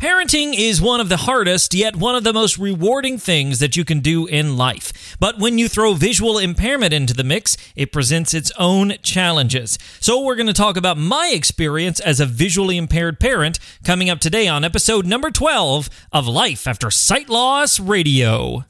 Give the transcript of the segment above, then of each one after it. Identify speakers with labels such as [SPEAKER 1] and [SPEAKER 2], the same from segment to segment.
[SPEAKER 1] Parenting is one of the hardest, yet one of the most rewarding things that you can do in life. But when you throw visual impairment into the mix, it presents its own challenges. So, we're going to talk about my experience as a visually impaired parent coming up today on episode number 12 of Life After Sight Loss Radio.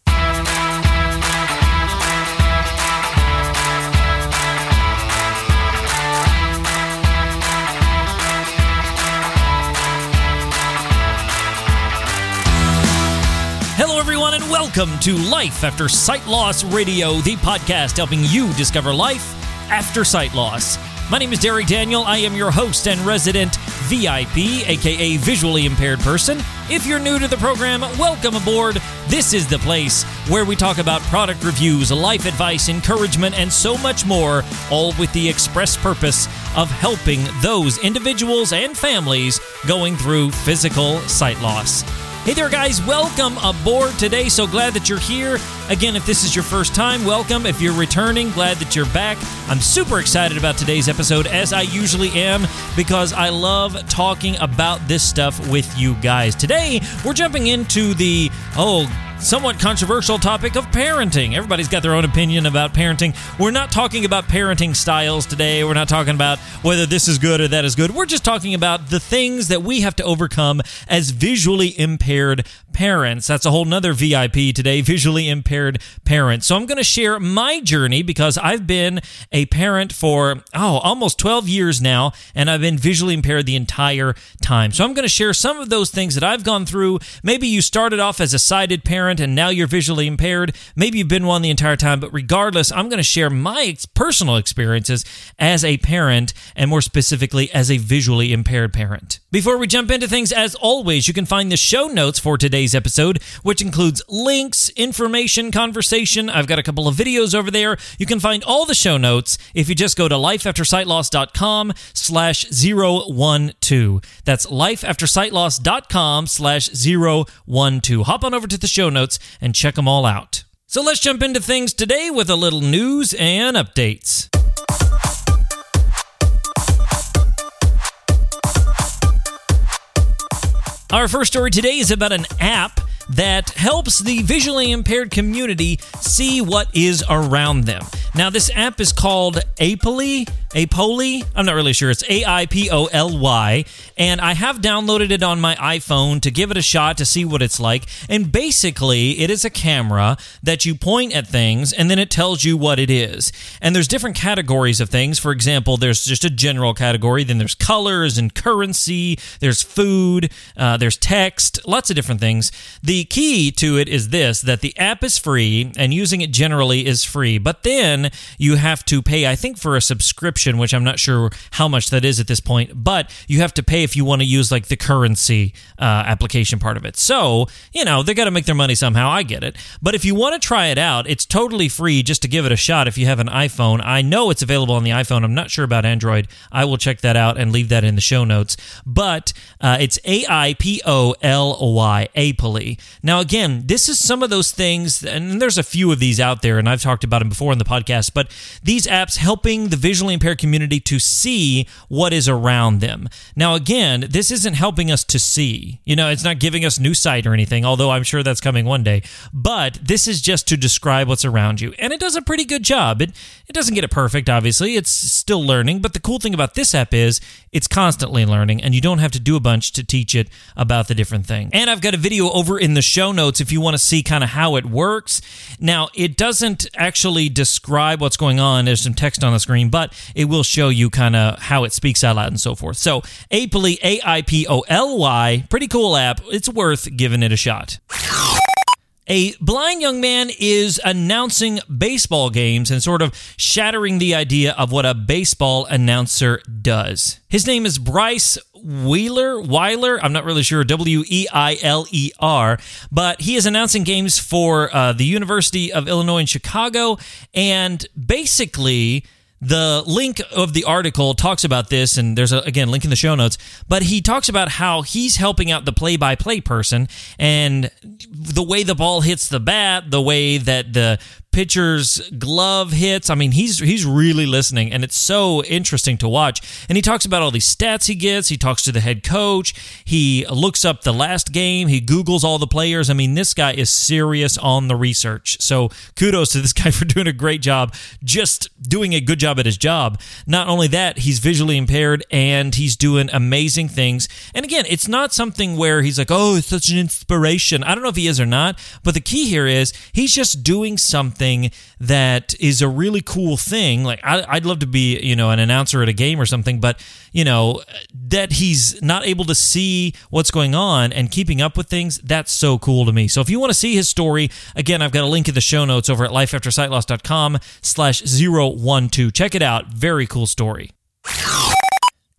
[SPEAKER 1] And welcome to Life After Sight Loss Radio, the podcast helping you discover life after sight loss. My name is Derek Daniel. I am your host and resident VIP, aka visually impaired person. If you're new to the program, welcome aboard. This is the place where we talk about product reviews, life advice, encouragement, and so much more, all with the express purpose of helping those individuals and families going through physical sight loss. Hey there, guys. Welcome aboard today. So glad that you're here. Again, if this is your first time, welcome. If you're returning, glad that you're back. I'm super excited about today's episode, as I usually am, because I love talking about this stuff with you guys. Today, we're jumping into the, oh, somewhat controversial topic of parenting. Everybody's got their own opinion about parenting. We're not talking about parenting styles today. We're not talking about whether this is good or that is good. We're just talking about the things that we have to overcome as visually impaired parents. That's a whole nother VIP today, visually impaired parents. So I'm going to share my journey because I've been a parent for, oh, almost 12 years now, and I've been visually impaired the entire time. So I'm going to share some of those things that I've gone through. Maybe you started off as a sighted parent and now you're visually impaired. Maybe you've been one the entire time, but regardless, I'm going to share my personal experiences as a parent and more specifically as a visually impaired parent. Before we jump into things, as always, you can find the show notes for today's episode, which includes links, information, conversation. I've got a couple of videos over there. You can find all the show notes if you just go to lifeaftersightloss.com slash 012. That's lifeaftersightloss.com slash 012. Hop on over to the show notes and check them all out. So let's jump into things today with a little news and updates. Our first story today is about an app that helps the visually impaired community see what is around them. Now, this app is called Aipoly. Aipoly? I'm not really sure. It's A I P O L Y. And I have downloaded it on my iPhone to give it a shot to see what it's like. And basically, it is a camera that you point at things and then it tells you what it is. And there's different categories of things. For example, there's just a general category, then there's colors and currency, there's food, uh, there's text, lots of different things. The key to it is this that the app is free and using it generally is free. But then you have to pay, I think, for a subscription, which I'm not sure how much that is at this point, but you have to pay if you want to use like the currency uh, application part of it. So, you know, they got to make their money somehow. I get it. But if you want to try it out, it's totally free just to give it a shot if you have an iPhone. I know it's available on the iPhone. I'm not sure about Android. I will check that out and leave that in the show notes. But uh, it's A I P O L Y, Aipoly. Now, again, this is some of those things, and there's a few of these out there, and I've talked about them before in the podcast, but these apps helping the visually impaired community to see what is around them. Now, again, this isn't helping us to see. You know, it's not giving us new sight or anything, although I'm sure that's coming one day. But this is just to describe what's around you. And it does a pretty good job. It, it doesn't get it perfect, obviously. It's still learning. But the cool thing about this app is it's constantly learning, and you don't have to do a bunch to teach it about the different things. And I've got a video over in the show notes if you want to see kind of how it works. Now, it doesn't actually describe what's going on. There's some text on the screen, but it will show you kind of how it speaks out loud and so forth. So, Aipoly, A I P O L Y, pretty cool app. It's worth giving it a shot. A blind young man is announcing baseball games and sort of shattering the idea of what a baseball announcer does. His name is Bryce Wheeler, Weiler, I'm not really sure, W E I L E R, but he is announcing games for uh, the University of Illinois in Chicago. And basically, the link of the article talks about this, and there's a, again link in the show notes. But he talks about how he's helping out the play-by-play person, and the way the ball hits the bat, the way that the pitcher's glove hits. I mean, he's he's really listening, and it's so interesting to watch. And he talks about all these stats he gets. He talks to the head coach. He looks up the last game. He Googles all the players. I mean, this guy is serious on the research. So kudos to this guy for doing a great job, just doing a good job at his job. Not only that, he's visually impaired and he's doing amazing things. And again, it's not something where he's like, oh, it's such an inspiration. I don't know if he is or not, but the key here is he's just doing something that is a really cool thing. Like, I, would love to be, you know, an announcer at a game or something, but, you know, that he's not able to see what's going on and keeping up with things, that's so cool to me. So if you want to see his story, again, I've got a link in the show notes over at lifeaftersightloss.com slash 012. Check it out. Very cool story.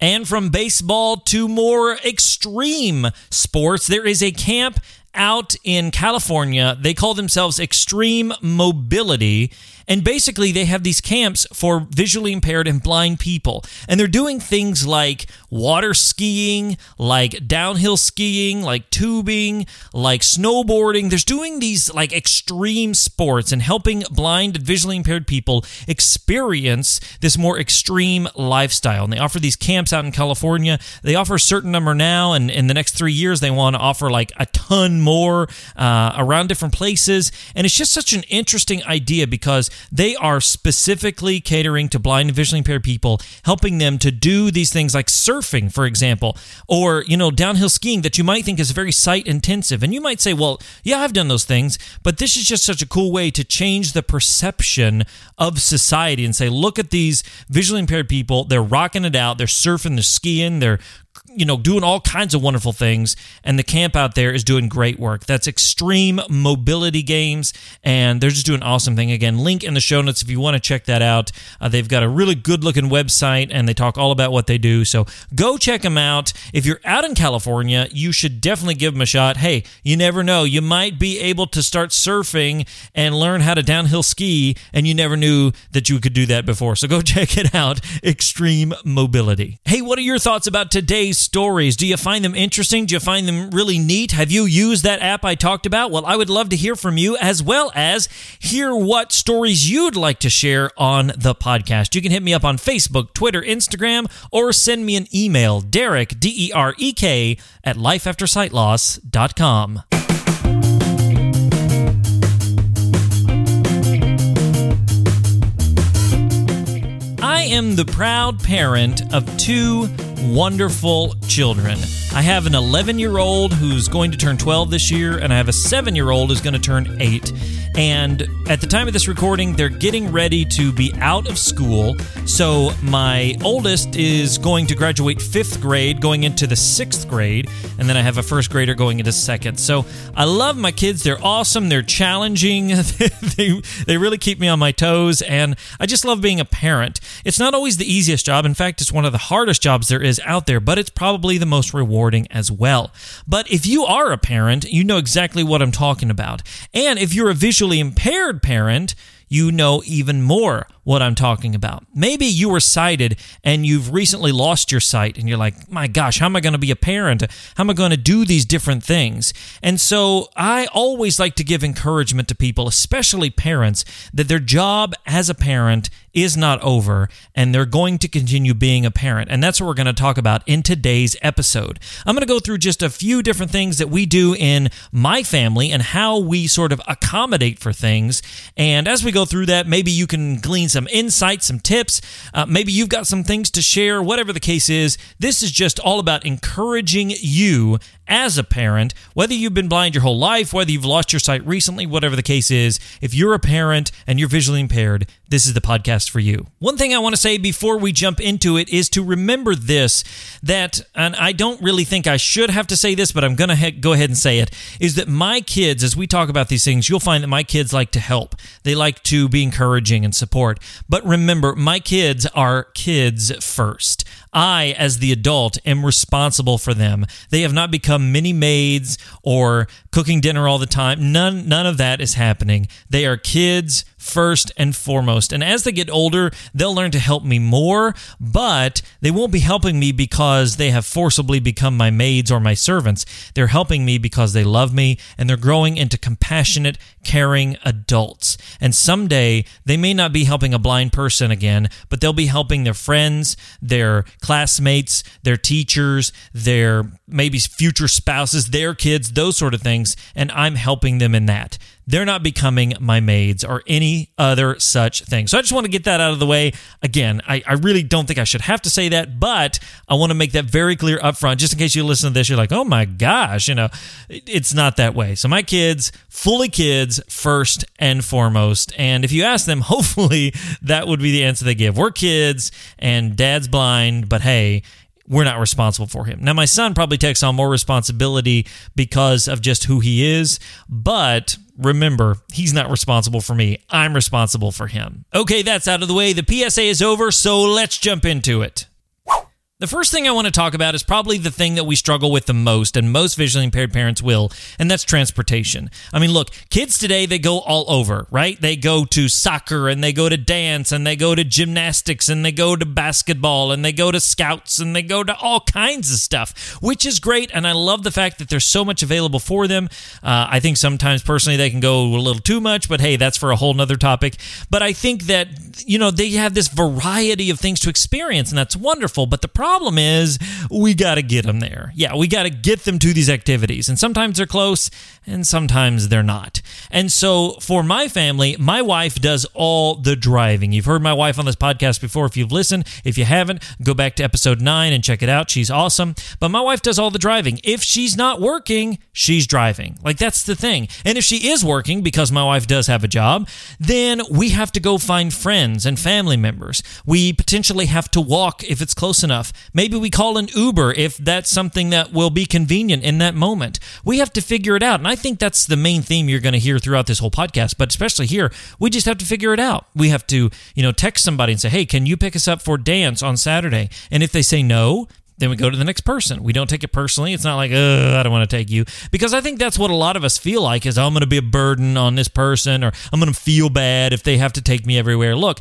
[SPEAKER 1] And from baseball to more extreme sports, there is a camp out in California. They call themselves Extreme Mobility. And basically, they have these camps for visually impaired and blind people. And they're doing things like water skiing, like downhill skiing, like tubing, like snowboarding. There's doing these like extreme sports and helping blind and visually impaired people experience this more extreme lifestyle. And they offer these camps out in California. They offer a certain number now, and in the next three years, they want to offer like a ton more uh, around different places. And it's just such an interesting idea because they are specifically catering to blind and visually impaired people, helping them to do these things like surfing, for example, or, you know, downhill skiing that you might think is very sight intensive. And you might say, well, yeah, I've done those things, but this is just such a cool way to change the perception of society and say, look at these visually impaired people. They're rocking it out. They're surfing, they're skiing, they're you know, doing all kinds of wonderful things. And the camp out there is doing great work. That's Extreme Mobility Games, and they're just doing awesome thing. Again, link in the show notes if you want to check that out. Uh, they've got a really good looking website, and they talk all about what they do. So go check them out. If you're out in California, you should definitely give them a shot. Hey, you never know. You might be able to start surfing and learn how to downhill ski, and you never knew that you could do that before. So go check it out. Extreme Mobility. Hey, what are your thoughts about today's stories. Do you find them interesting? Do you find them really neat? Have you used that app I talked about? Well, I would love to hear from you as well as hear what stories you'd like to share on the podcast. You can hit me up on Facebook, Twitter, Instagram, or send me an email, Derek, D E R E K, at lifeaftersightloss.com. I am the proud parent of two wonderful children. I have an 11 year old who's going to turn 12 this year, and I have a 7 year old who's going to turn 8. And at the time of this recording, they're getting ready to be out of school. So my oldest is going to graduate fifth grade, going into the sixth grade. And then I have a first grader going into second. So I love my kids. They're awesome. They're challenging. they, they really keep me on my toes. And I just love being a parent. It's not always the easiest job. In fact, it's one of the hardest jobs there is out there, but it's probably the most rewarding as well. But if you are a parent, you know exactly what I'm talking about. And if you're a visually impaired parent, you know even more what I'm talking about. Maybe you were sighted and you've recently lost your sight and you're like, my gosh, how am I going to be a parent? How am I going to do these different things? And so I always like to give encouragement to people, especially parents, that their job as a parent is not over and they're going to continue being a parent. And that's what we're going to talk about in today's episode. I'm going to go through just a few different things that we do in my family and how we sort of accommodate for things. And as we go through that, maybe you can glean some insights, some tips. Uh, maybe you've got some things to share, whatever the case is. This is just all about encouraging you as a parent, whether you've been blind your whole life, whether you've lost your sight recently, whatever the case is, if you're a parent and you're visually impaired, this is the podcast for you. One thing I want to say before we jump into it is to remember this that, and I don't really think I should have to say this, but I'm going to he- go ahead and say it, is that my kids, as we talk about these things, you'll find that my kids like to help. They like to be encouraging and support. But remember, my kids are kids first. I, as the adult, am responsible for them. They have not become mini maids or cooking dinner all the time. None, none of that is happening. They are kids first and foremost. And as they get older, they'll learn to help me more, but they won't be helping me because they have forcibly become my maids or my servants. They're helping me because they love me and they're growing into compassionate, caring adults. And someday they may not be helping a blind person again, but they'll be helping their friends, their classmates, their teachers, their maybe future spouses, their kids, those sort of things. And I'm helping them in that. They're not becoming my maids or any other such thing. So I just want to get that out of the way. Again, I, I really don't think I should have to say that, but I want to make that very clear up front, just in case you listen to this, you're like, oh my gosh, you know, it's not that way. So my kids, fully kids first and foremost. And if you ask them, hopefully that would be the answer they give. We're kids and dad's blind, but hey, we're not responsible for him. Now, my son probably takes on more responsibility because of just who he is, but remember, he's not responsible for me. I'm responsible for him. Okay, that's out of the way. The PSA is over, so let's jump into it. The first thing I want to talk about is probably the thing that we struggle with the most, and most visually impaired parents will, and that's transportation. I mean, look, kids today, they go all over, right? They go to soccer, and they go to dance, and they go to gymnastics, and they go to basketball, and they go to scouts, and they go to all kinds of stuff, which is great. And I love the fact that there's so much available for them. Uh, I think sometimes personally they can go a little too much, but hey, that's for a whole nother topic. But I think that, you know, they have this variety of things to experience, and that's wonderful. But the problem problem is we got to get them there. Yeah, we got to get them to these activities. And sometimes they're close and sometimes they're not. And so for my family, my wife does all the driving. You've heard my wife on this podcast before if you've listened. If you haven't, go back to episode 9 and check it out. She's awesome. But my wife does all the driving. If she's not working, she's driving. Like that's the thing. And if she is working because my wife does have a job, then we have to go find friends and family members. We potentially have to walk if it's close enough. Maybe we call an Uber if that's something that will be convenient in that moment. We have to figure it out. And I think that's the main theme you're going to hear throughout this whole podcast, but especially here, we just have to figure it out. We have to, you know, text somebody and say, hey, can you pick us up for dance on Saturday? And if they say no, then we go to the next person. We don't take it personally. It's not like, oh, I don't want to take you. Because I think that's what a lot of us feel like is, oh, I'm going to be a burden on this person or I'm going to feel bad if they have to take me everywhere. Look,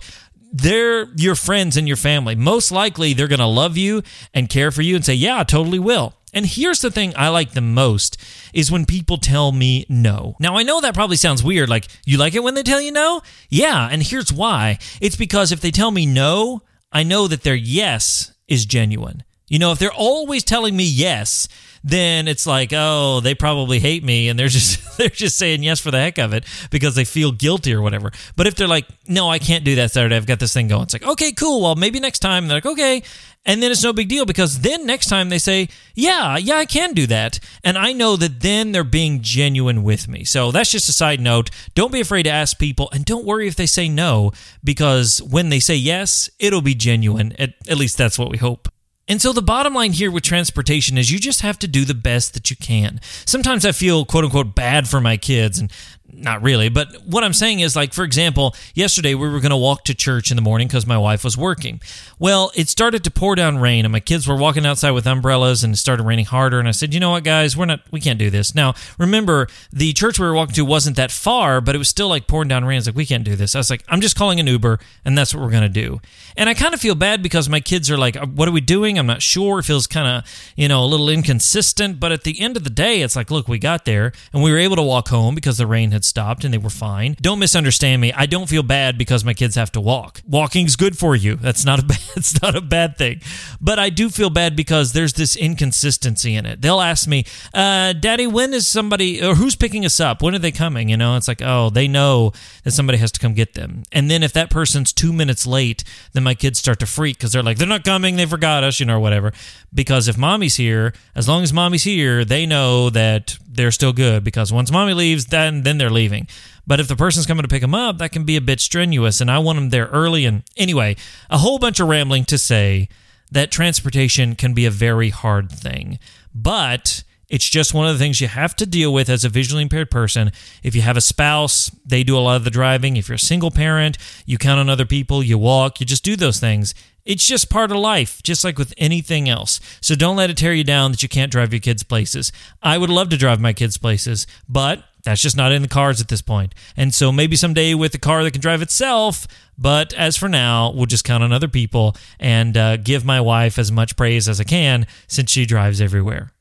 [SPEAKER 1] they're your friends and your family. Most likely, they're going to love you and care for you and say, Yeah, I totally will. And here's the thing I like the most is when people tell me no. Now, I know that probably sounds weird. Like, you like it when they tell you no? Yeah, and here's why it's because if they tell me no, I know that their yes is genuine. You know, if they're always telling me yes, then it's like, oh, they probably hate me and they're just they're just saying yes for the heck of it because they feel guilty or whatever. But if they're like, no, I can't do that Saturday, I've got this thing going. It's like, okay, cool. Well, maybe next time. They're like, okay. And then it's no big deal because then next time they say, yeah, yeah, I can do that. And I know that then they're being genuine with me. So that's just a side note. Don't be afraid to ask people and don't worry if they say no because when they say yes, it'll be genuine. At, at least that's what we hope. And so the bottom line here with transportation is you just have to do the best that you can. Sometimes I feel quote unquote bad for my kids and not really, but what I'm saying is, like, for example, yesterday we were going to walk to church in the morning because my wife was working. Well, it started to pour down rain, and my kids were walking outside with umbrellas, and it started raining harder. And I said, you know what, guys, we're not, we can't do this. Now, remember, the church we were walking to wasn't that far, but it was still like pouring down rain. It's like, we can't do this. I was like, I'm just calling an Uber, and that's what we're going to do. And I kind of feel bad because my kids are like, what are we doing? I'm not sure. It feels kind of, you know, a little inconsistent. But at the end of the day, it's like, look, we got there, and we were able to walk home because the rain had stopped and they were fine. Don't misunderstand me. I don't feel bad because my kids have to walk. Walking's good for you. That's not a bad, it's not a bad thing. But I do feel bad because there's this inconsistency in it. They'll ask me, uh, "Daddy, when is somebody or who's picking us up? When are they coming?" You know, it's like, "Oh, they know that somebody has to come get them." And then if that person's 2 minutes late, then my kids start to freak cuz they're like, "They're not coming. They forgot us," you know, or whatever. Because if mommy's here, as long as mommy's here, they know that they're still good because once mommy leaves, then then they're leaving. But if the person's coming to pick them up, that can be a bit strenuous, and I want them there early. And anyway, a whole bunch of rambling to say that transportation can be a very hard thing, but it's just one of the things you have to deal with as a visually impaired person. If you have a spouse, they do a lot of the driving. If you're a single parent, you count on other people, you walk, you just do those things. It's just part of life, just like with anything else. So don't let it tear you down that you can't drive your kids places. I would love to drive my kids places, but that's just not in the cards at this point. And so maybe someday with a car that can drive itself, but as for now, we'll just count on other people and uh, give my wife as much praise as I can since she drives everywhere.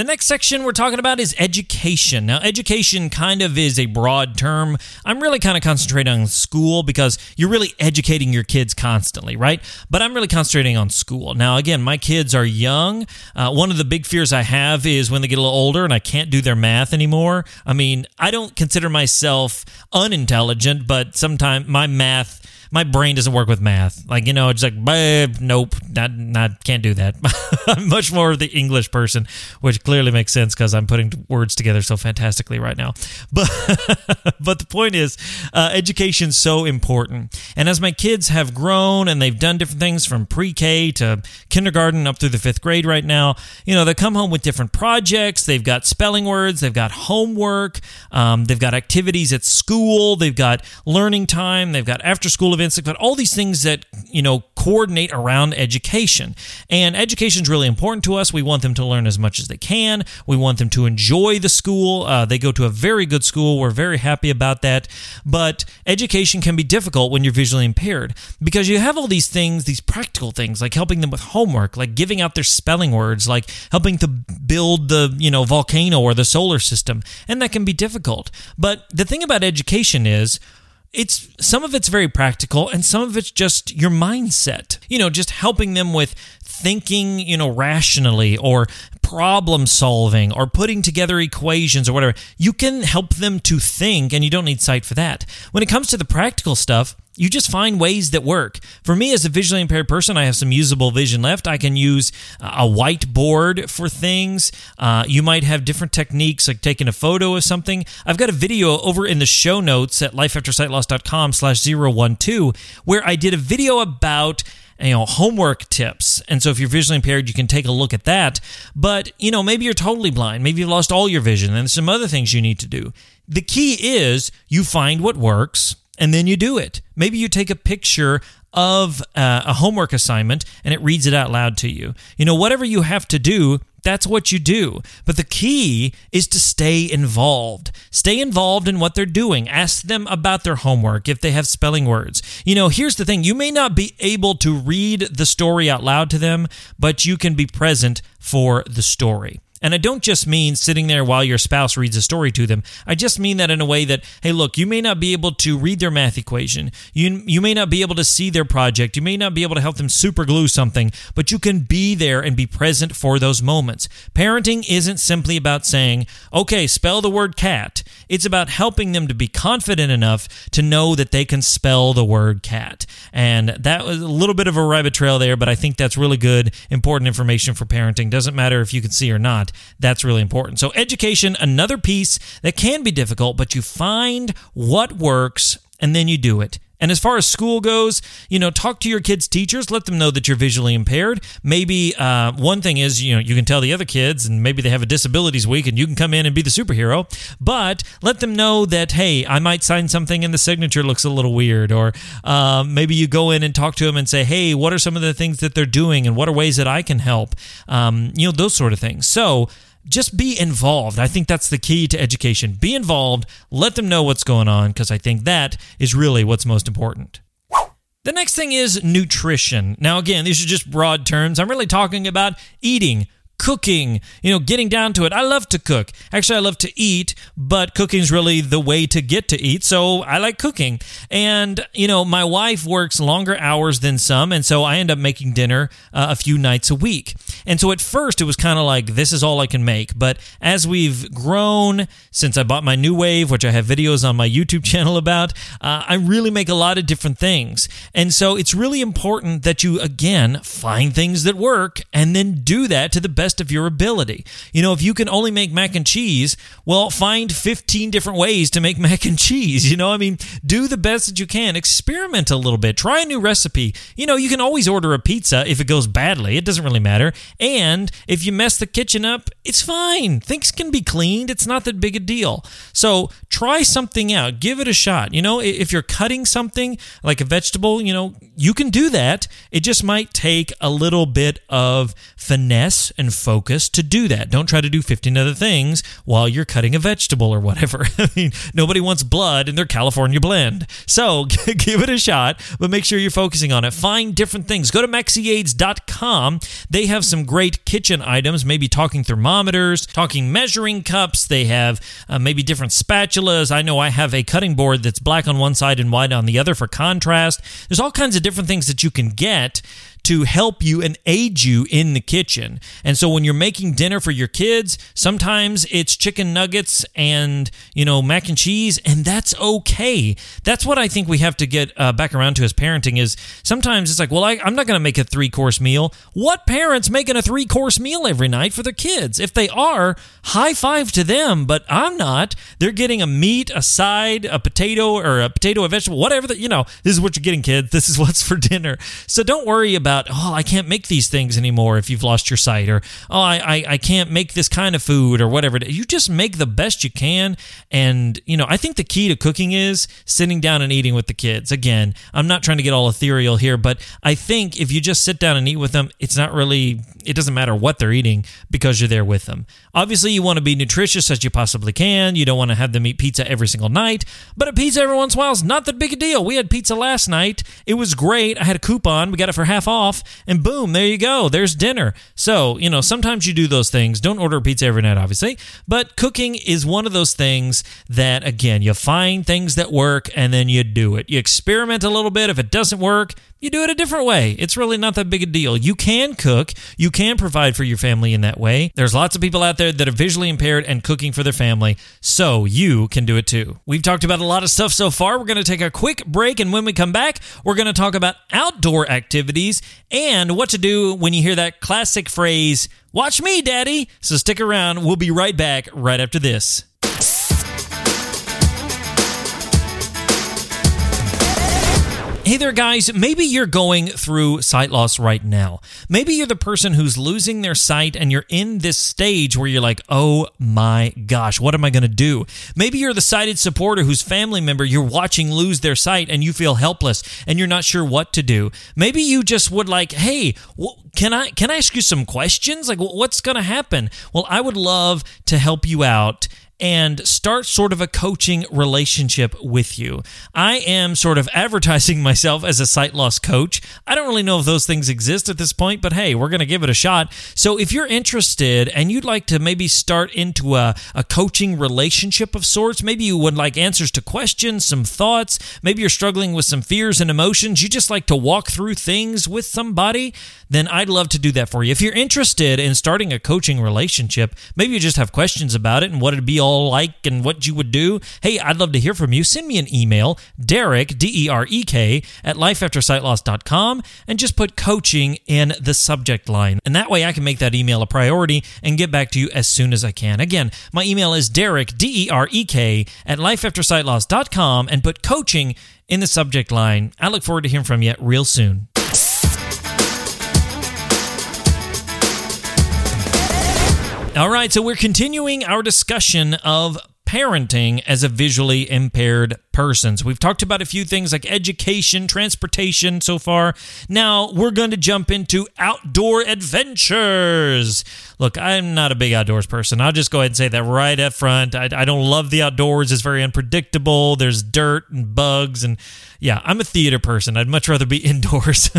[SPEAKER 1] The next section we're talking about is education. Now, education kind of is a broad term. I'm really kind of concentrating on school because you're really educating your kids constantly, right? But I'm really concentrating on school. Now, again, my kids are young. Uh, one of the big fears I have is when they get a little older and I can't do their math anymore. I mean, I don't consider myself unintelligent, but sometimes my math my brain doesn't work with math. Like you know, it's like nope, not not can't do that. I'm much more of the English person, which clearly makes sense because I'm putting words together so fantastically right now. But but the point is, uh, education's so important. And as my kids have grown and they've done different things from pre-K to kindergarten up through the fifth grade right now, you know, they come home with different projects. They've got spelling words. They've got homework. Um, they've got activities at school. They've got learning time. They've got after but all these things that, you know, coordinate around education. And education is really important to us. We want them to learn as much as they can. We want them to enjoy the school. Uh, they go to a very good school. We're very happy about that. But education can be difficult when you're visually impaired because you have all these things, these practical things, like helping them with homework, like giving out their spelling words, like helping to build the, you know, volcano or the solar system. And that can be difficult. But the thing about education is, it's some of it's very practical and some of it's just your mindset you know just helping them with thinking you know rationally or problem solving or putting together equations or whatever you can help them to think and you don't need sight for that when it comes to the practical stuff you just find ways that work. For me, as a visually impaired person, I have some usable vision left. I can use a whiteboard for things. Uh, you might have different techniques, like taking a photo of something. I've got a video over in the show notes at lifeaftersightloss.com slash 012 where I did a video about you know homework tips. And so if you're visually impaired you can take a look at that. But you know maybe you're totally blind. Maybe you've lost all your vision. And some other things you need to do. The key is you find what works and then you do it. Maybe you take a picture of uh, a homework assignment and it reads it out loud to you. You know, whatever you have to do, that's what you do. But the key is to stay involved. Stay involved in what they're doing. Ask them about their homework if they have spelling words. You know, here's the thing you may not be able to read the story out loud to them, but you can be present for the story. And I don't just mean sitting there while your spouse reads a story to them. I just mean that in a way that, hey, look, you may not be able to read their math equation. You, you may not be able to see their project. You may not be able to help them super glue something, but you can be there and be present for those moments. Parenting isn't simply about saying, okay, spell the word cat. It's about helping them to be confident enough to know that they can spell the word cat. And that was a little bit of a rabbit trail there, but I think that's really good, important information for parenting. Doesn't matter if you can see or not. That's really important. So, education, another piece that can be difficult, but you find what works and then you do it. And as far as school goes, you know, talk to your kids' teachers. Let them know that you're visually impaired. Maybe uh, one thing is, you know, you can tell the other kids, and maybe they have a disabilities week, and you can come in and be the superhero. But let them know that, hey, I might sign something and the signature looks a little weird. Or uh, maybe you go in and talk to them and say, hey, what are some of the things that they're doing, and what are ways that I can help? Um, you know, those sort of things. So, just be involved. I think that's the key to education. Be involved, let them know what's going on, because I think that is really what's most important. The next thing is nutrition. Now, again, these are just broad terms. I'm really talking about eating cooking, you know, getting down to it. I love to cook. Actually, I love to eat, but cooking's really the way to get to eat. So I like cooking. And, you know, my wife works longer hours than some. And so I end up making dinner uh, a few nights a week. And so at first it was kind of like, this is all I can make. But as we've grown, since I bought my NuWave, which I have videos on my YouTube channel about, uh, I really make a lot of different things. And so it's really important that you, again, find things that work and then do that to the best best of your ability. You know, if you can only make mac and cheese, well, find 15 different ways to make mac and cheese. You know, I mean, do the best that you can. Experiment a little bit. Try a new recipe. You know, you can always order a pizza if it goes badly. It doesn't really matter. And if you mess the kitchen up, it's fine. Things can be cleaned. It's not that big a deal. So try something out. Give it a shot. You know, if you're cutting something like a vegetable, you know, you can do that. It just might take a little bit of finesse and focus to do that. Don't try to do 15 other things while you're cutting a vegetable or whatever. I mean, nobody wants blood in their California blend. So give it a shot, but make sure you're focusing on it. Find different things. Go to MaxiAids.com. They have some great kitchen items, maybe talking thermometers, talking measuring cups. They have uh, maybe different spatulas. I know I have a cutting board that's black on one side and white on the other for contrast. There's all kinds of different things that you can get to help you and aid you in the kitchen. And so when you're making dinner for your kids, sometimes it's chicken nuggets and, you know, mac and cheese, and that's okay. That's what I think we have to get uh, back around to as parenting is sometimes it's like, well, I, I'm not going to make a three course meal. What parents making a three course meal every night for their kids? If they are, high five to them, but I'm not. They're getting a meat, a side, a potato, or a potato, a vegetable, whatever that, you know, this is what you're getting, kids. This is what's for dinner. So don't worry about about, oh, I can't make these things anymore if you've lost your sight, or oh, I, I, I can't make this kind of food, or whatever. You just make the best you can. And, you know, I think the key to cooking is sitting down and eating with the kids. Again, I'm not trying to get all ethereal here, but I think if you just sit down and eat with them, it's not really, it doesn't matter what they're eating because you're there with them. Obviously, you want to be nutritious as you possibly can. You don't want to have them eat pizza every single night, but a pizza every once in a while is not that big a deal. We had pizza last night. It was great. I had a coupon. We got it for half off off, and boom, there you go. There's dinner. So, you know, sometimes you do those things. Don't order pizza every night, obviously, but cooking is one of those things that, again, you find things that work and then you do it. You experiment a little bit. If it doesn't work, you do it a different way. It's really not that big a deal. You can cook, you can provide for your family in that way. There's lots of people out there that are visually impaired and cooking for their family, so you can do it too. We've talked about a lot of stuff so far. We're going to take a quick break, and when we come back, we're going to talk about outdoor activities and what to do when you hear that classic phrase, Watch me, Daddy. So stick around. We'll be right back right after this. Hey there, guys. Maybe you're going through sight loss right now. Maybe you're the person who's losing their sight and you're in this stage where you're like, oh my gosh, what am I going to do? Maybe you're the sighted supporter whose family member you're watching lose their sight and you feel helpless and you're not sure what to do. Maybe you just would like, hey, can I can I ask you some questions? Like, what's going to happen? Well, I would love to help you out and start sort of a coaching relationship with you. I am sort of advertising myself as a sight loss coach. I don't really know if those things exist at this point, but hey, we're going to give it a shot. So if you're interested and you'd like to maybe start into a, a coaching relationship of sorts, maybe you would like answers to questions, some thoughts, maybe you're struggling with some fears and emotions, you just like to walk through things with somebody, then I'd love to do that for you. If you're interested in starting a coaching relationship, maybe you just have questions about it and what it'd be all all like and what you would do, hey, I'd love to hear from you. Send me an email, Derek, D E R E K, at lifeaftersightloss.com, and just put coaching in the subject line. And that way I can make that email a priority and get back to you as soon as I can. Again, my email is Derek, D E R E K, at lifeaftersightloss.com, and put coaching in the subject line. I look forward to hearing from you real soon. All right, so we're continuing our discussion of parenting as a visually impaired person. So we've talked about a few things like education, transportation so far. Now we're going to jump into outdoor adventures. Look, I'm not a big outdoors person. I'll just go ahead and say that right up front. I, I don't love the outdoors. It's very unpredictable. There's dirt and bugs and yeah, I'm a theater person. I'd much rather be indoors.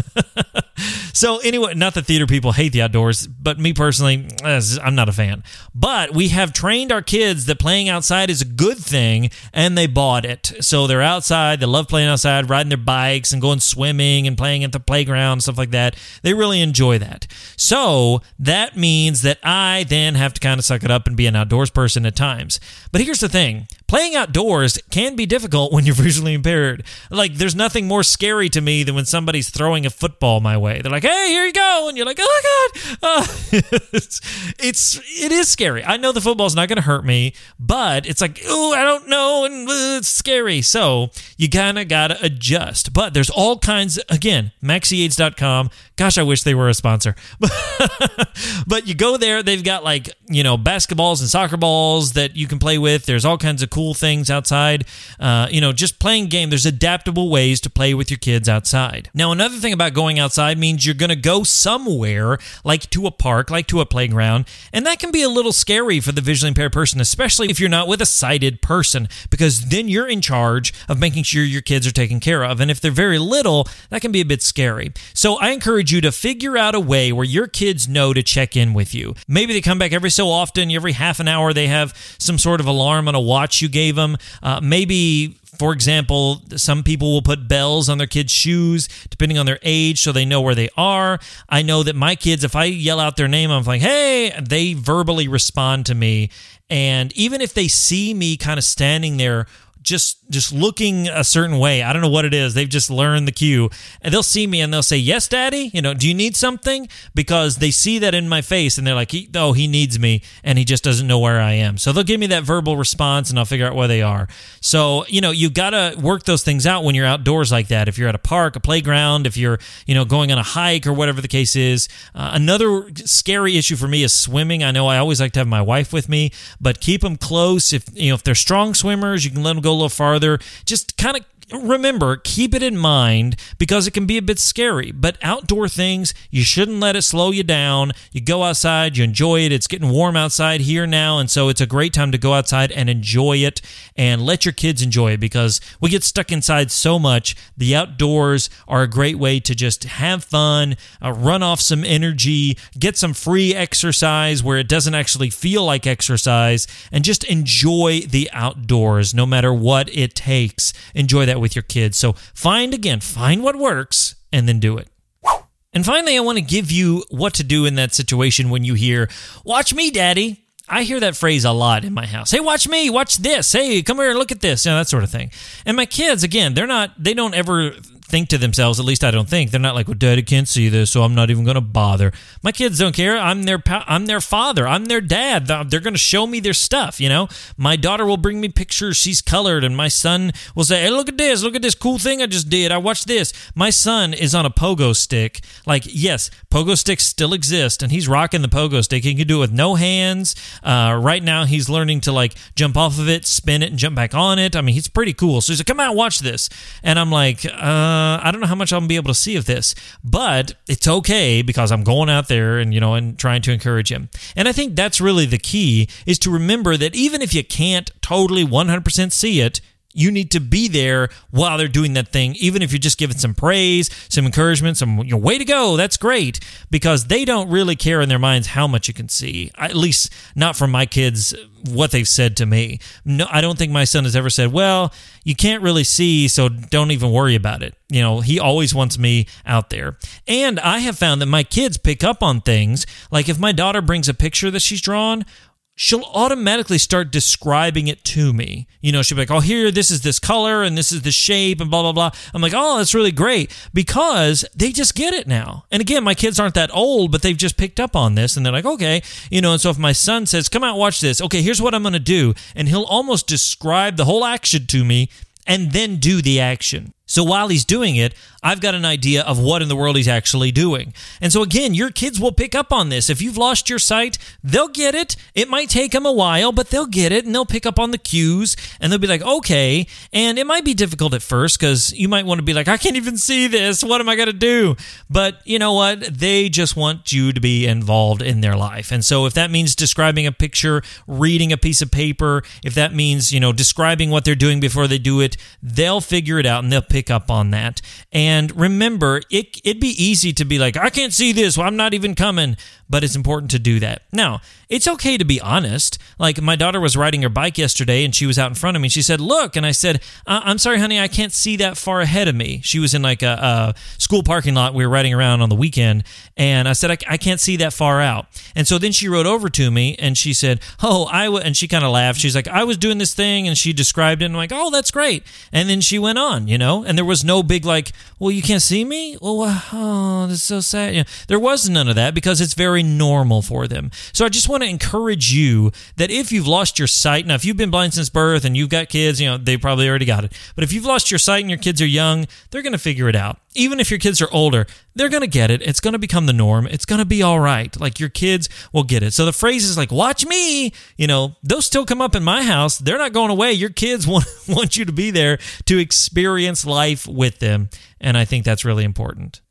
[SPEAKER 1] so, anyway, not that theater people hate the outdoors, but me personally, eh, I'm not a fan. But we have trained our kids that playing outside is a good thing, and they bought it. So, they're outside, they love playing outside, riding their bikes, and going swimming and playing at the playground, stuff like that. They really enjoy that. So, that means that I then have to kind of suck it up and be an outdoors person at times. But here's the thing playing outdoors can be difficult when you're visually impaired. Like, there's nothing more scary to me than when somebody's throwing a football my way. They're like, "Hey, here you go," and you're like, "Oh my God!" Uh, it's, it's it is scary. I know the football's not going to hurt me, but it's like, oh, I don't know, and uh, it's scary. So you kind of got to adjust. But there's all kinds. Again, MaxiAids.com. Gosh, I wish they were a sponsor. but you go there, they've got like you know basketballs and soccer balls that you can play with. There's all kinds of cool cool things outside. Uh, you know, just playing game. There's adaptable ways to play with your kids outside. Now, another thing about going outside means you're going to go somewhere, like to a park, like to a playground, and that can be a little scary for the visually impaired person, especially if you're not with a sighted person, because then you're in charge of making sure your kids are taken care of. And if they're very little, that can be a bit scary. So I encourage you to figure out a way where your kids know to check in with you. Maybe they come back every so often, every half an hour, they have some sort of alarm on a watch you gave them. Uh, maybe for example, some people will put bells on their kids' shoes depending on their age so they know where they are. I know that my kids, if I yell out their name, I'm like, hey, they verbally respond to me. And even if they see me kind of standing there just just looking a certain way. I don't know what it is. They've just learned the cue. And they'll see me and they'll say, "Yes, daddy." You know, "Do you need something?" because they see that in my face and they're like, "Oh, he needs me and he just doesn't know where I am." So they'll give me that verbal response and I'll figure out where they are. So, you know, you got to work those things out when you're outdoors like that. If you're at a park, a playground, if you're, you know, going on a hike or whatever the case is. Uh, another scary issue for me is swimming. I know I always like to have my wife with me, but keep them close. If, you know, if they're strong swimmers, you can let them go a little farther. Just kind of remember, keep it in mind because it can be a bit scary. But outdoor things, you shouldn't let it slow you down. You go outside, you enjoy it. It's getting warm outside here now. And so it's a great time to go outside and enjoy it and let your kids enjoy it because we get stuck inside so much. The outdoors are a great way to just have fun, uh, run off some energy, get some free exercise where it doesn't actually feel like exercise, and just enjoy the outdoors no matter what it takes. Enjoy that with your kids. So find again, find what works and then do it. And finally, I want to give you what to do in that situation when you hear, Watch me, daddy. I hear that phrase a lot in my house. Hey, watch me, watch this. Hey, come here and look at this. You know, that sort of thing. And my kids, again, they're not, they don't ever think to themselves, at least I don't think, they're not like, well, daddy can't see this, so I'm not even going to bother. My kids don't care. I'm their pa- I'm their father. I'm their dad. They're going to show me their stuff, you know? My daughter will bring me pictures. She's colored, and my son will say, hey, look at this. Look at this cool thing I just did. I watched this. My son is on a pogo stick. Like, yes, pogo sticks still exist, and he's rocking the pogo stick. He can do it with no hands. Uh, right now, he's learning to, like, jump off of it, spin it, and jump back on it. I mean, he's pretty cool. So he's like, come out, watch this. And I'm like, uh, uh, Uh, I don't know how much I'm gonna be able to see of this, but it's okay because I'm going out there and you know and trying to encourage him. And I think that's really the key is to remember that even if you can't totally 100% see it, you need to be there while they're doing that thing, even if you're just giving some praise, some encouragement, some you know, way to go, that's great, because they don't really care in their minds how much you can see. At least not from my kids, what they've said to me. No, I don't think my son has ever said, "Well, you can't really see, so don't even worry about it." You know, he always wants me out there. And I have found that my kids pick up on things, like if my daughter brings a picture that she's drawn, she'll automatically start describing it to me. You know, she'll be like, oh, here, this is this color and this is the shape and blah, blah, blah. I'm like, oh, that's really great because they just get it now. And again, my kids aren't that old, but they've just picked up on this and they're like, okay. You know, and so if my son says, come out, watch this, okay, here's what I'm going to do. And he'll almost describe the whole action to me and then do the action. So while he's doing it, I've got an idea of what in the world he's actually doing. And so again, your kids will pick up on this. If you've lost your sight, they'll get it. It might take them a while, but they'll get it and they'll pick up on the cues and they'll be like, okay. And it might be difficult at first because you might want to be like, I can't even see this. What am I going to do? But you know what? They just want you to be involved in their life. And so if that means describing a picture, reading a piece of paper, if that means, you know, describing what they're doing before they do it, they'll figure it out and they'll pick up on that. And remember, it, it'd be easy to be like, I can't see this. Well, I'm not even coming. But it's important to do that. Now, it's okay to be honest. Like my daughter was riding her bike yesterday and she was out in front of me. She said, Look. And I said, I'm sorry, honey, I can't see that far ahead of me. She was in like a, a school parking lot. We were riding around on the weekend. And I said, I, I, can't see that far out. And so then she rode over to me and she said, Oh, I and she kind of laughed. She's like, I was doing this thing and she described it. And I'm like, Oh, that's great. And then she went on, you know, and there was no big like, Well, you can't see me? Well, oh, that's so sad. You know, there was none of that because it's very normal for them. So I just want to encourage you that if you've lost your sight, now if you've been blind since birth and you've got kids, you know, they probably already got it. But if you've lost your sight and your kids are young, they're going to figure it out. Even if your kids are older, they're going to get it. It's going to become the norm. It's going to be all right. Like your kids will get it. So the phrases like, watch me, you know, those still come up in my house. They're not going away. Your kids want, want you to be there to experience life with them. And I think that's really important.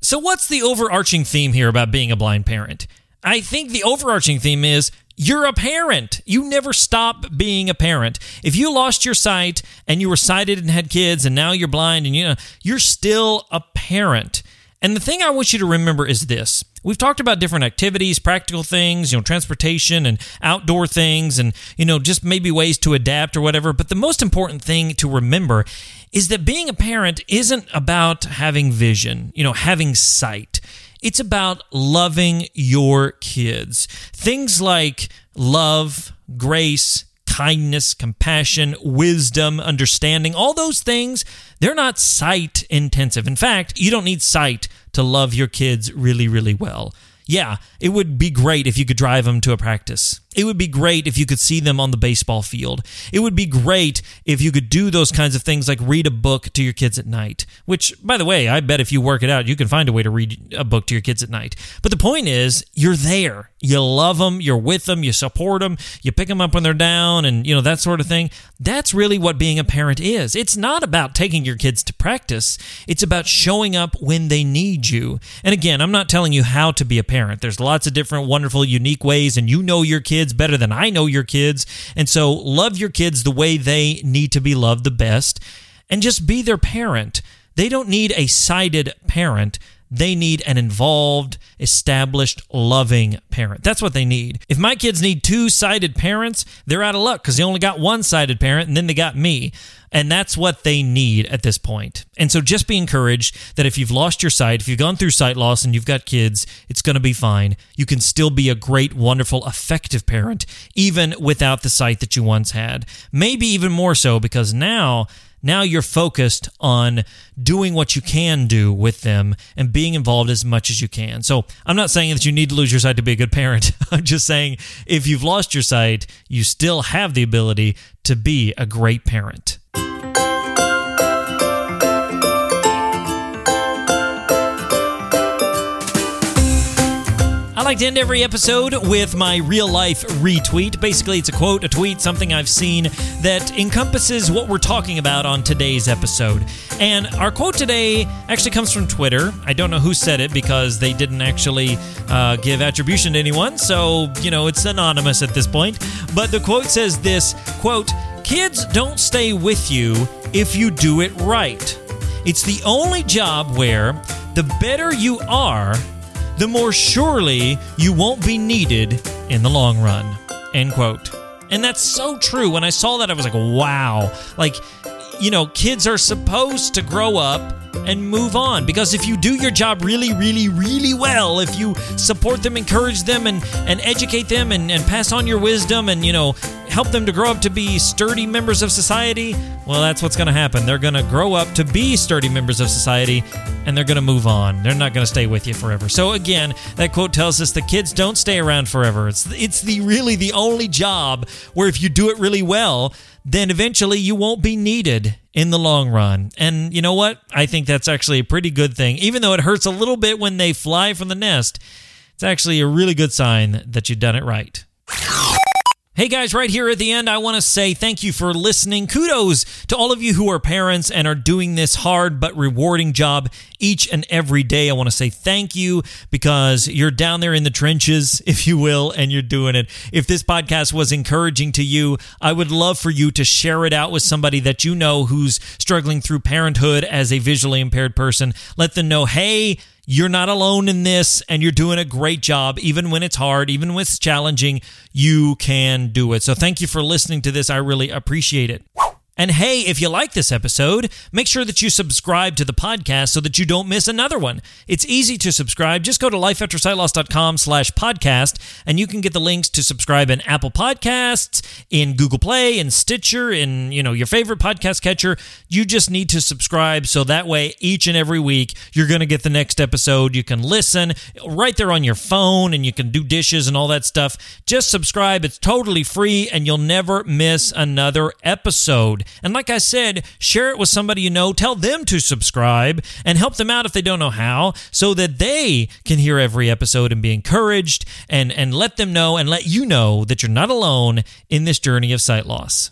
[SPEAKER 1] So, what's the overarching theme here about being a blind parent? I think the overarching theme is you're a parent. You never stop being a parent. If you lost your sight and you were sighted and had kids and now you're blind and you know, you're still a parent. And the thing I want you to remember is this. We've talked about different activities, practical things, you know, transportation and outdoor things and you know, just maybe ways to adapt or whatever, but the most important thing to remember is that being a parent isn't about having vision, you know, having sight. It's about loving your kids. Things like love, grace, kindness, compassion, wisdom, understanding, all those things, they're not sight intensive. In fact, you don't need sight to love your kids really, really well. Yeah, it would be great if you could drive them to a practice. It would be great if you could see them on the baseball field. It would be great if you could do those kinds of things like read a book to your kids at night. Which, by the way, I bet if you work it out, you can find a way to read a book to your kids at night. But the point is, you're there. You love them, you're with them, you support them, you pick them up when they're down, and you know that sort of thing. That's really what being a parent is. It's not about taking your kids to practice. It's about showing up when they need you. And again, I'm not telling you how to be a parent. There's lots of different wonderful unique ways and you know your kids better than I know your kids. And so love your kids the way they need to be loved the best and just be their parent. They don't need a sighted parent. They need an involved, established, loving parent. That's what they need. If my kids need two sighted parents, they're out of luck because they only got one sighted parent and then they got me. And that's what they need at this point. And so just be encouraged that if you've lost your sight, if you've gone through sight loss and you've got kids, it's going to be fine. You can still be a great, wonderful, effective parent, even without the sight that you once had. Maybe even more so because now now you're focused on doing what you can do with them and being involved as much as you can. So I'm not saying that you need to lose your sight to be a good parent. I'm just saying if you've lost your sight, you still have the ability to be a great parent. I like to end every episode with my real life retweet. Basically, it's a quote, a tweet, something I've seen that encompasses what we're talking about on today's episode. And our quote today actually comes from Twitter. I don't know who said it because they didn't actually uh, give attribution to anyone, so, you know, it's anonymous at this point. But the quote says this quote, Kids don't stay with you if you do it right. It's the only job where the better you are, the more surely you won't be needed in the long run. End quote. And that's so true. When I saw that, I was like, wow. Like, you know, kids are supposed to grow up and move on. Because if you do your job really, really, really well, if you support them, encourage them, and, and educate them and, and pass on your wisdom and, you know, help them to grow up to be sturdy members of society, well, that's what's going to happen. They're going to grow up to be sturdy members of society and they're going to move on. They're not going to stay with you forever. So again, that quote tells us the kids don't stay around forever. It's it's the really the only job where if you do it really well, then eventually you won't be needed in the long run. And you know what? I think that's actually a pretty good thing. Even though it hurts a little bit when they fly from the nest, it's actually a really good sign that you've done it right. Hey guys, right here at the end, I want to say thank you for listening. Kudos to all of you who are parents and are doing this hard but rewarding job each and every day. I want to say thank you because you're down there in the trenches, if you will, and you're doing it. If this podcast was encouraging to you, I would love for you to share it out with somebody that you know who's struggling through parenthood as a visually impaired person. Let them know, hey, you're not alone in this and you're doing a great job. Even when it's hard, even when it's challenging, you can do it. So thank you for listening to this. I really appreciate it. And hey, if you like this episode, make sure that you subscribe to the podcast so that you don't miss another one. It's easy to subscribe. Just go to lifeaftersightloss.com slash podcast and you can get the links to subscribe in Apple Podcasts, in Google Play, in Stitcher, in you know your favorite podcast catcher. You just need to subscribe so that way each and every week you're going to get the next episode. You can listen right there on your phone and you can do dishes and all that stuff. Just subscribe. It's totally free and you'll never miss another episode. Episode. And like I said, share it with somebody you know, tell them to subscribe, and help them out if they don't know how, so that they can hear every episode and be encouraged and, and let them know and let you know that you're not alone in this journey of sight loss.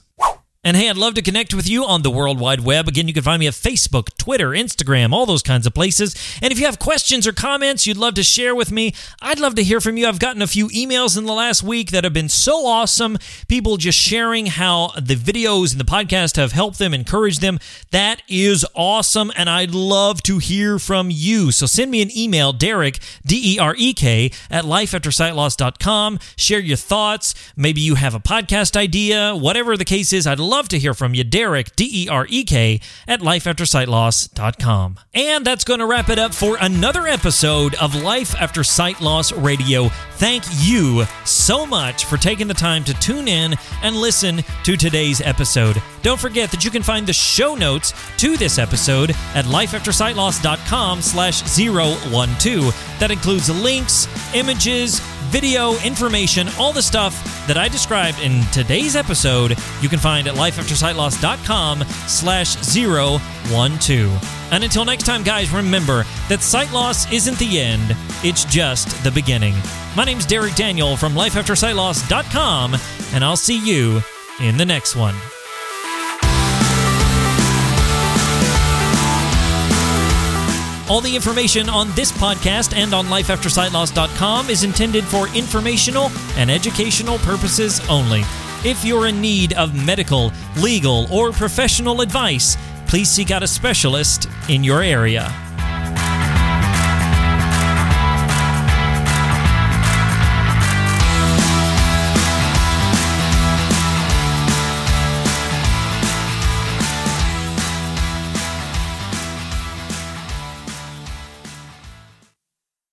[SPEAKER 1] And hey, I'd love to connect with you on the World Wide Web. Again, you can find me at Facebook, Twitter, Instagram, all those kinds of places. And if you have questions or comments you'd love to share with me, I'd love to hear from you. I've gotten a few emails in the last week that have been so awesome. People just sharing how the videos and the podcast have helped them, encouraged them. That is awesome. And I'd love to hear from you. So send me an email, Derek, D E R E K, at lifeaftersightloss.com. Share your thoughts. Maybe you have a podcast idea, whatever the case is. I'd love to hear from you, Derek, D E R E K, at lifeaftersightloss.com. And that's going to wrap it up for another episode of Life After Sight Loss Radio. Thank you so much for taking the time to tune in and listen to today's episode. Don't forget that you can find the show notes to this episode at lifeaftersightloss.com slash 012. That includes links, images, video, information, all the stuff that I described in today's episode, you can find at lifeaftersightloss.com slash 012. And until next time, guys, remember that sight loss isn't the end, it's just the beginning. My name's Derek Daniel from lifeaftersightloss.com, and I'll see you in the next one. All the information on this podcast and on lifeaftersightloss.com is intended for informational and educational purposes only. If you're in need of medical, legal, or professional advice, please seek out a specialist in your area.